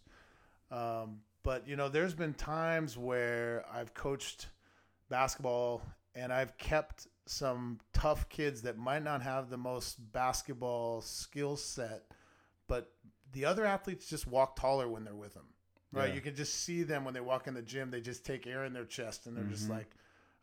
Um, but you know, there's been times where I've coached basketball and I've kept some tough kids that might not have the most basketball skill set, but the other athletes just walk taller when they're with them. Right? Yeah. You can just see them when they walk in the gym, they just take air in their chest and they're just Mhm. like,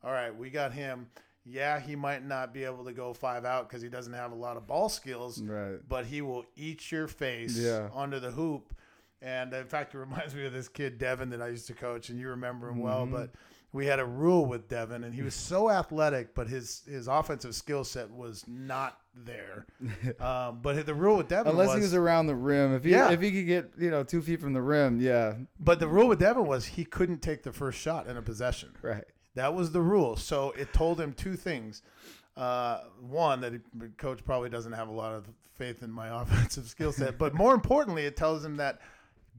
"All right, we got him. Yeah, he might not be able to go five out cuz he doesn't have a lot of ball skills, right. but he will eat your face Yeah. under the hoop. And in fact, it reminds me of this kid Devin that I used to coach, and you remember him well. Mhm. But we had a rule with Devin, and he was so athletic, but his his offensive skill set was not there. Um, but the rule with Devin Unless was, he was around the rim, if he Yeah. if he could get you know two feet from the rim, yeah, but the rule with Devin was he couldn't take the first shot in a possession. right. That was the rule. So it told him two things. Uh, one, that he, coach probably doesn't have a lot of faith in my offensive skill set. But more importantly, it tells him that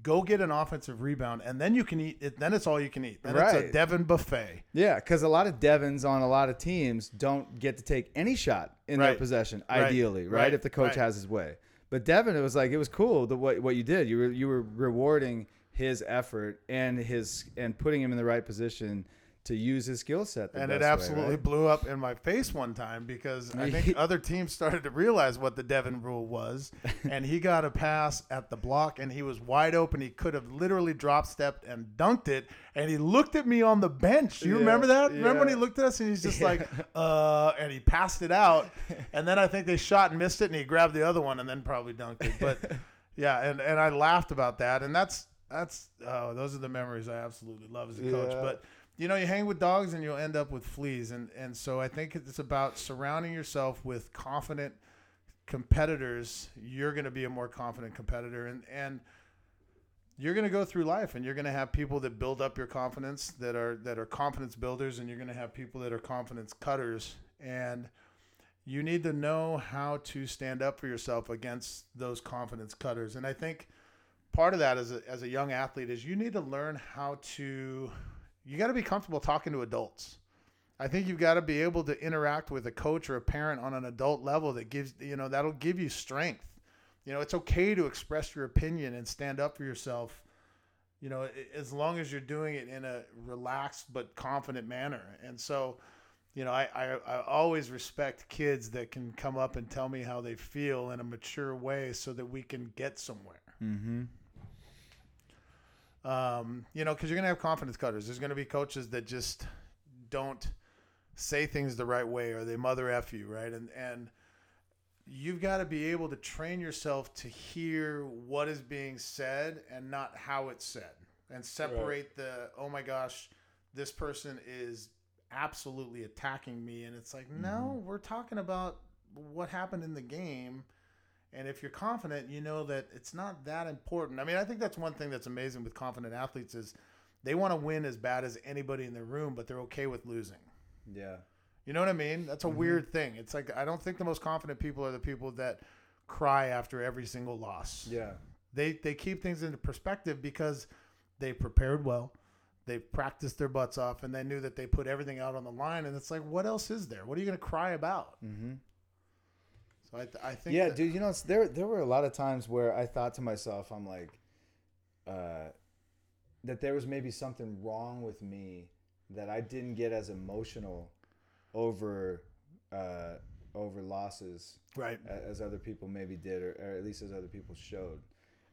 go get an offensive rebound and then you can eat it. Then it's all you can eat. Then it's a Right. Devin buffet. Yeah, because a lot of Devins on a lot of teams don't get to take any shot in their possession, Right. ideally, right? Right. If the coach Right. has his way. But Devin, it was like it was cool the what what you did. You were you were rewarding his effort and his and putting him in the right position to use his skill set. and it best way, absolutely right? blew up in my face one time because I think other teams started to realize what the Devin rule was, and he got a pass at the block, and he was wide open. He could have literally drop stepped and dunked it, and he looked at me on the bench. You Yeah, remember that? Remember when he looked at us and he's just like, uh, and he passed it out, and then I think they shot and missed it, and he grabbed the other one and then probably dunked it. But yeah, and and I laughed about that, and that's that's oh, those are the memories I absolutely love as a coach, Yeah. but you know, you hang with dogs and you'll end up with fleas. And, and so I think it's about surrounding yourself with confident competitors. You're going to be a more confident competitor. And, and you're going to go through life and you're going to have people that build up your confidence that are, that are confidence builders. And you're going to have people that are confidence cutters. And you need to know how to stand up for yourself against those confidence cutters. And I think part of that as a, as a young athlete is you need to learn how to you got to be comfortable talking to adults. I think you've got to be able to interact with a coach or a parent on an adult level that gives, you know, that'll give you strength. You know, it's okay to express your opinion and stand up for yourself, you know, as long as you're doing it in a relaxed but confident manner. And so, you know, I, I, I always respect kids that can come up and tell me how they feel in a mature way so that we can get somewhere. Mm-hmm. Um, you know, because you're gonna have confidence cutters. There's gonna be coaches that just don't say things the right way, or they mother f you, right? And and you've got to be able to train yourself to hear what is being said and not how it's said, and separate the oh my gosh, this person is absolutely attacking me, and it's like no, we're talking about what happened in the game. And if you're confident, you know that it's not that important. I mean, I think that's one thing that's amazing with confident athletes is they want to win as bad as anybody in the room, but they're okay with losing. Yeah. You know what I mean? That's a weird thing. It's like I don't think the most confident people are the people that cry after every single loss. Yeah. They they keep things into perspective because they prepared well. They practiced their butts off and they knew that they put everything out on the line and it's like what else is there? What are you going to cry about? Mm-hmm. So I, I think Yeah, that- dude. You know, it's, there there were a lot of times where I thought to myself, I'm like, uh, that there was maybe something wrong with me that I didn't get as emotional over uh, over losses right. as other people maybe did, or, or at least as other people showed.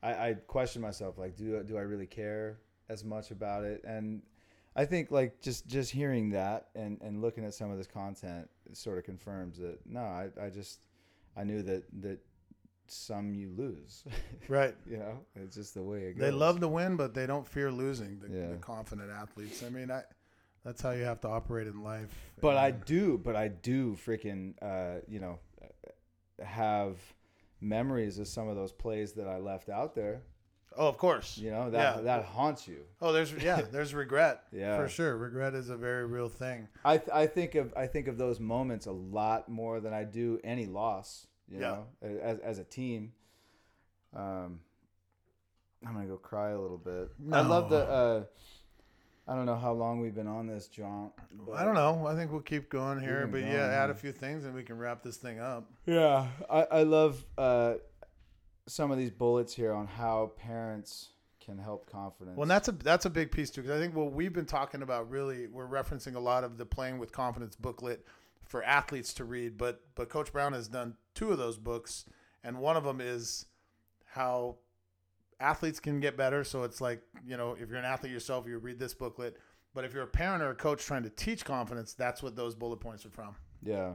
I, I questioned myself, like, do do I really care as much about it? And I think like just just hearing that and and looking at some of this content sort of confirms that no, I I just I knew that that some you lose, Right. you know, it's just the way it goes. They love to win, but they don't fear losing. The, Yeah. the confident athletes. I mean, I that's how you have to operate in life. But I do, but I do freaking, uh, you know, have memories of some of those plays that I left out there. Oh, of course. You know, that Yeah. that haunts you. Oh, there's yeah, there's regret. Yeah. for sure. Regret is a very real thing. I th- I think of I think of those moments a lot more than I do any loss. You Yeah. know, as as a team. Um, I'm gonna go cry a little bit. I love the. Uh, I don't know how long we've been on this, John. I don't know. I think we'll keep going here, but go, yeah, add a few things and we can wrap this thing up. Yeah, I, I love uh, some of these bullets here on how parents can help confidence. Well, that's a that's a big piece too, because I think what we've been talking about really, we're referencing a lot of the playing with confidence booklet for athletes to read, but but Coach Brown has done two of those books, and one of them is how athletes can get better. So it's like you know, if you're an athlete yourself, you read this booklet. But if you're a parent or a coach trying to teach confidence, that's what those bullet points are from. Yeah,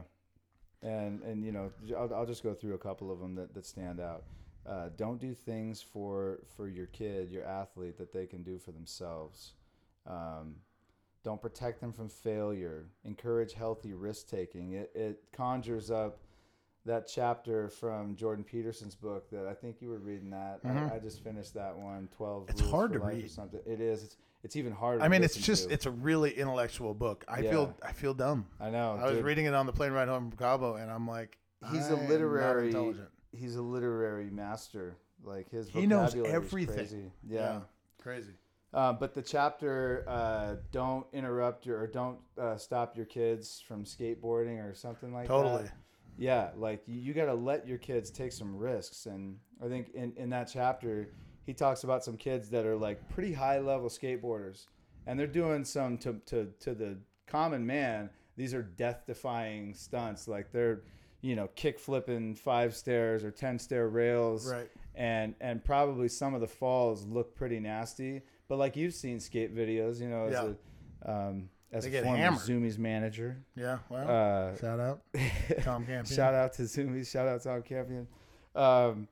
and and you know I'll, I'll just go through a couple of them that, that stand out. Uh, don't do things for for your kid, your athlete, that they can do for themselves. Um, don't protect them from failure. Encourage healthy risk taking. It it conjures up that chapter from Jordan Peterson's book that I think you were reading that. Mhm. I, I just finished that one. Twelve. It's Rules hard for to Life or read. something. It is. It's it's even harder. I mean, it's just to. it's a really intellectual book. I Yeah. feel I feel dumb. I know. I was reading it on the plane ride home from Cabo, and I'm like, He's I a literary. Intelligent. He's a literary master. Like his He knows vocabulary is everything. crazy. Yeah. crazy. Uh, but the chapter, uh, don't interrupt your or don't uh, stop your kids from skateboarding or something like Totally. that. Totally. Yeah, like you, you got to let your kids take some risks. And I think in, in that chapter, he talks about some kids that are like pretty high level skateboarders and they're doing some to to to the common man. These are death-defying stunts. Like they're, you know, kick flipping five stairs or ten stair rails, Right. and and probably some of the falls look pretty nasty. But like you've seen skate videos, you know, as Yeah. a um, as They a former hammered. Zumiez manager. Yeah. Well, Uh, shout out Tom Campion. Shout out to Zumiez. Shout out to Tom Campion. Um,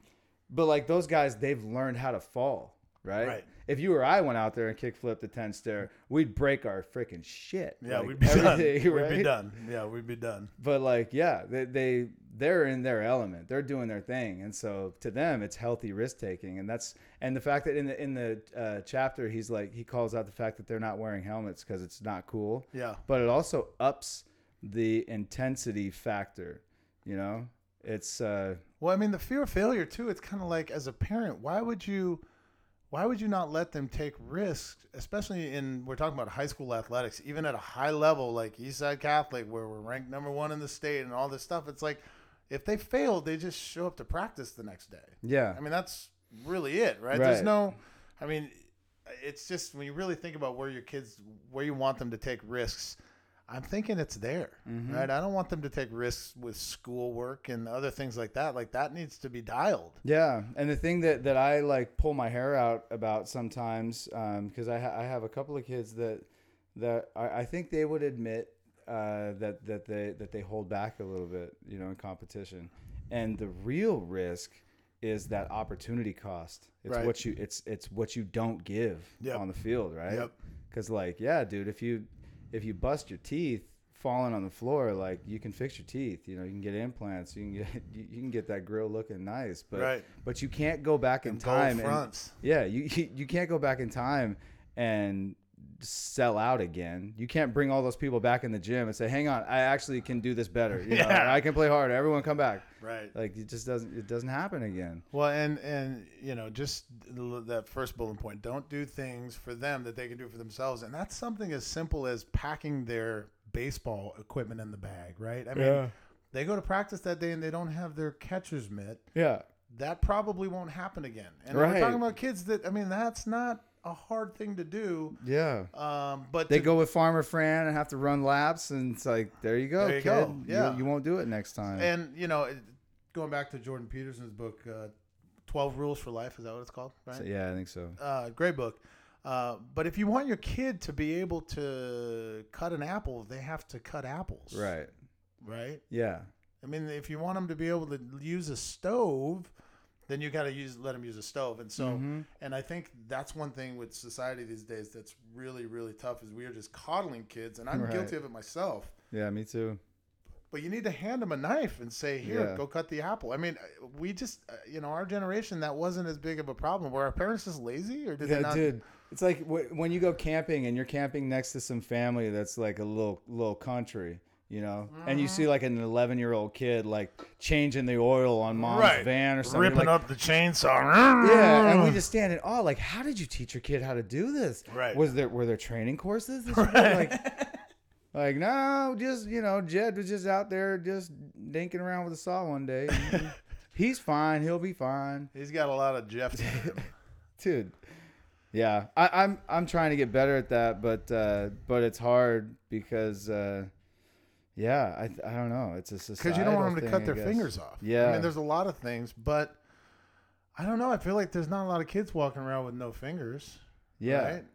but like those guys, they've learned how to fall, right? Right. If you or I went out there and kick flipped the 10 stair, we'd break our freaking shit. Yeah, Like, we'd be done. everything, We'd be done. Yeah, we'd be done. But like, yeah, they, they they're in their element. They're doing their thing, and so to them, it's healthy risk taking, and that's and the fact that in the in the uh, chapter, he's like he calls out the fact that they're not wearing helmets because it's not cool Yeah. but it also ups the intensity factor. You know, it's uh, Well, I mean, the fear of failure too. It's kind of like as a parent, why would you, why would you not let them take risks, especially in we're talking about high school athletics, even at a high level like Eastside Catholic, where we're ranked number one in the state and all this stuff. It's like if they fail, they just show up to practice the next day. yeah, I mean, that's really it, right? There's no, I mean, it's just when you really think about where your kids, where you want them to take risks. I'm thinking it's there, Mm-hmm. right? I don't want them to take risks with schoolwork and other things like that. Like that needs to be dialed. yeah. And the thing that that I like pull my hair out about sometimes, because I ha- I have a couple of kids that that I, I think they would admit uh, that that they that they hold back a little bit, you know, in competition. And the real risk is that opportunity cost. It's Right. what you it's it's what you don't give Yep. on the field, right? Yep. Because like, yeah, dude, if you if you bust your teeth falling on the floor, like you can fix your teeth. You know, you can get implants. You can get you, can get that grill looking nice, but Right. but you can't go back in And time. and- fronts. yeah, you you can't go back in time and sell out again. You can't bring all those people back in the gym and say, "Hang on, I actually can do this better. You know, Yeah. I can play harder. Everyone come back." Right. Like it just doesn't it doesn't happen again. Well, and and you know, just that first bullet point: don't do things for them that they can do for themselves, and that's something as simple as packing their baseball equipment in the bag, right? I mean, Yeah. they go to practice that day and they don't have their catcher's mitt. Yeah. That probably won't happen again. And Right. we're talking about kids that I mean, that's not a hard thing to do. Yeah. Um, but They to- go with Farmer Fran and have to run laps, and it's like, there you go, There you kid. go. Yeah. you, you won't do it next time. and you know, it- going back to Jordan Peterson's book, uh, Twelve Rules for Life, is that what it's called? Right. So, yeah, I think so. uh, great book. Uh, but if you want your kid to be able to cut an apple, they have to cut apples. Right. Right. Yeah. I mean, if you want them to be able to use a stove, then you got to use let them use a stove. And so, Mhm. and I think that's one thing with society these days that's really really tough is we are just coddling kids, and I'm Right. guilty of it myself. Yeah, me too. But you need to hand them a knife and say, "Here, Yeah. go cut the apple." I mean, we just, uh, you know, our generation that wasn't as big of a problem. Were our parents just lazy, or did they not? dude. It's like w- when you go camping and you're camping next to some family that's like a little little country, you know, and you Mm-hmm. see like an 11 year old kid like changing the oil on mom's right, van or something. ripping like, up the chainsaw. Yeah, and we just stand in awe. Like, how did you teach your kid how to do this? Right. Was there were there training courses? This like, like no, just you know, Jed was just out there just dinking around with a saw one day. He's fine. He'll be fine, He's got a lot of Jeff. in him. dude. Yeah, I, I'm I'm trying to get better at that, but uh, but it's hard because uh, yeah, I I don't know. It's a society because you don't want them to cut their fingers off. Yeah, I mean, there's a lot of things, but I don't know. I feel like there's not a lot of kids walking around with no fingers. Yeah, Right?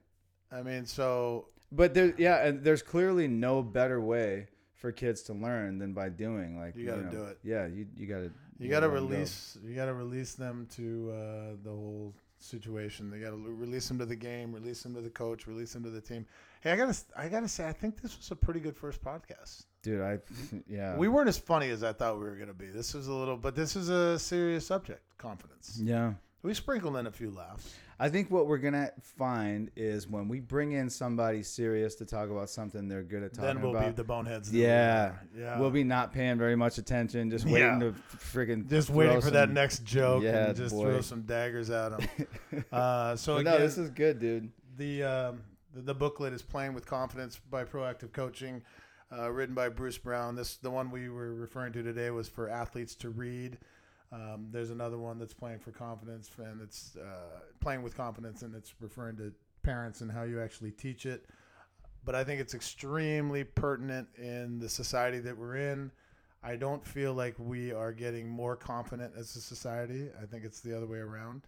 I mean, so But there, yeah, and there's clearly no better way for kids to learn than by doing. Like You gotta know, do it. Yeah, you you gotta. you got to 'em go. release. You got to release them to uh, the whole situation. They got to release them to the game, release them to the coach, release them to the team. Hey, I gotta, I gotta say, I think this was a pretty good first podcast. dude. I yeah. We weren't as funny as I thought we were gonna be. This was a little, but this is a serious subject. Confidence. yeah. We sprinkled in a few laughs. I think what we're gonna find is when we bring in somebody serious to talk about something they're good at talking Then we'll about. be the boneheads. that we yeah, yeah. We'll be not paying very much attention, just Yeah. waiting to freaking just waiting for that next joke Yeah, and just boy. throw some daggers at them. uh, so again, no, this is good, dude. the, um, the the booklet is playing with confidence by proactive coaching, uh, written by Bruce Brown. This the one we were referring to today was for athletes to read. Um, there's another one that's playing for confidence and it's uh, playing with confidence and it's referring to parents and how you actually teach it. But I think it's extremely pertinent in the society that we're in. I don't feel like we are getting more confident as a society. I think it's the other way around.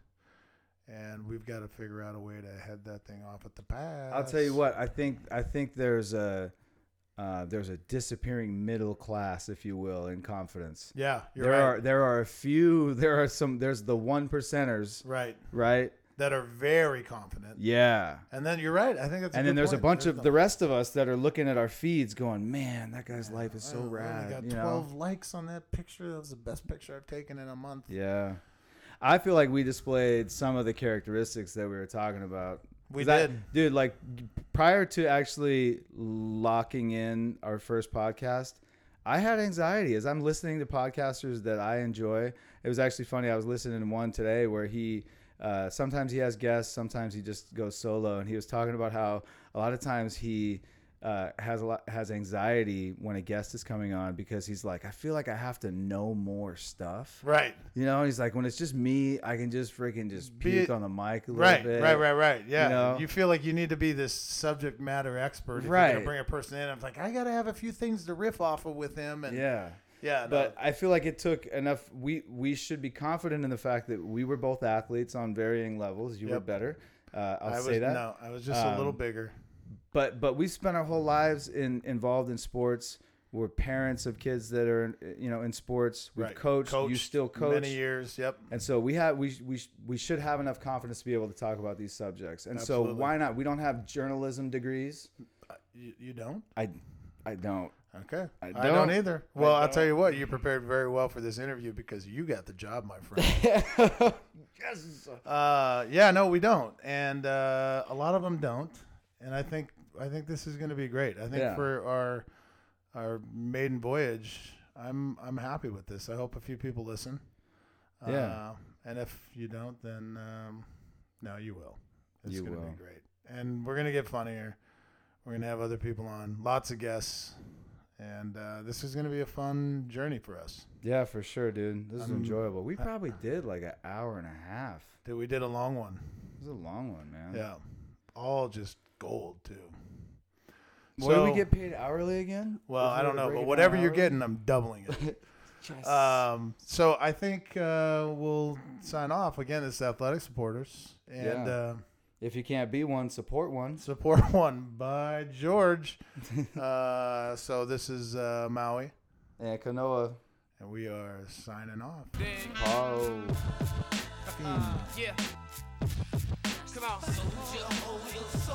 And we've got to figure out a way to head that thing off at the pass. I'll tell you what. I think I think there's a uh, there's a disappearing middle class, if you will, in confidence. Yeah, you're there right. are there are a few. There are some. There's the one percenters, right. right? That are very confident. Yeah. And then you're right. I think that's. and then there's a bunch of the rest of us that are looking at our feeds, going, "Man, that guy's life is so I rad." got you know? 12 likes on that picture. That was the best picture I've taken in a month. Yeah. I feel like we displayed some of the characteristics that we were talking about. We 'Cause I- did. dude. Like prior to actually locking in our first podcast, I had anxiety as I'm listening to podcasters that I enjoy. It was actually funny. I was listening to one today where he uh, sometimes he has guests, sometimes he just goes solo, and he was talking about how a lot of times he uh, has a lot has anxiety when a guest is coming on because he's like, I feel like I have to know more stuff. Right. You know, he's like, when it's just me, I can just freaking just Be puke it- on the mic a little Right, bit. right, right, right. Yeah. You, know? feel like you need to be this subject matter expert. If you're Right. going to bring a person in. I'm like, I got to have a few things to riff off of with him. And Yeah. yeah. But I feel like it took enough. We we should be confident in the fact that we were both athletes on varying levels. You were better. Uh, I'll I was, say that. No, I was just a little Um, bigger. But but we spent our whole lives in involved in sports. We're parents of kids that are you know in sports. We've Right. coached. You still coach. Many years. Yep. And so we have we we we should have enough confidence to be able to talk about these subjects. And Absolutely. so why not? We don't have journalism degrees. You, you don't? I I don't. Okay. I I don't, don't. either. Well, I'll don't. tell you what, you prepared very well for this interview because you got the job, my friend. yes. uh, yeah, no, we don't. And uh, a lot of them don't. And I think I think this is going to be great. I think Yeah. for our our maiden voyage, I'm I'm happy with this. I hope a few people listen. Yeah. Uh, and if you don't, then um, no, you will. It's You going to will. be great. And we're going to get funnier. We're going to have other people on, lots of guests. And uh, this is going to be a fun journey for us. Yeah, for sure, dude. This is enjoyable. We probably did like an hour and a half. That we did a long one. It was a long one, man. Yeah. All just gold, too. What do we get paid hourly again? Well, I don't know, but whatever you're hourly? getting, I'm doubling it. Yes. um, so I think uh, we'll sign off again. This Athletic Supporters, and Yeah. uh, if you can't be one, support one. support one by George. uh, so this is uh, Maui, And Kanoa. and we are signing off. Oh. Yeah. Come on.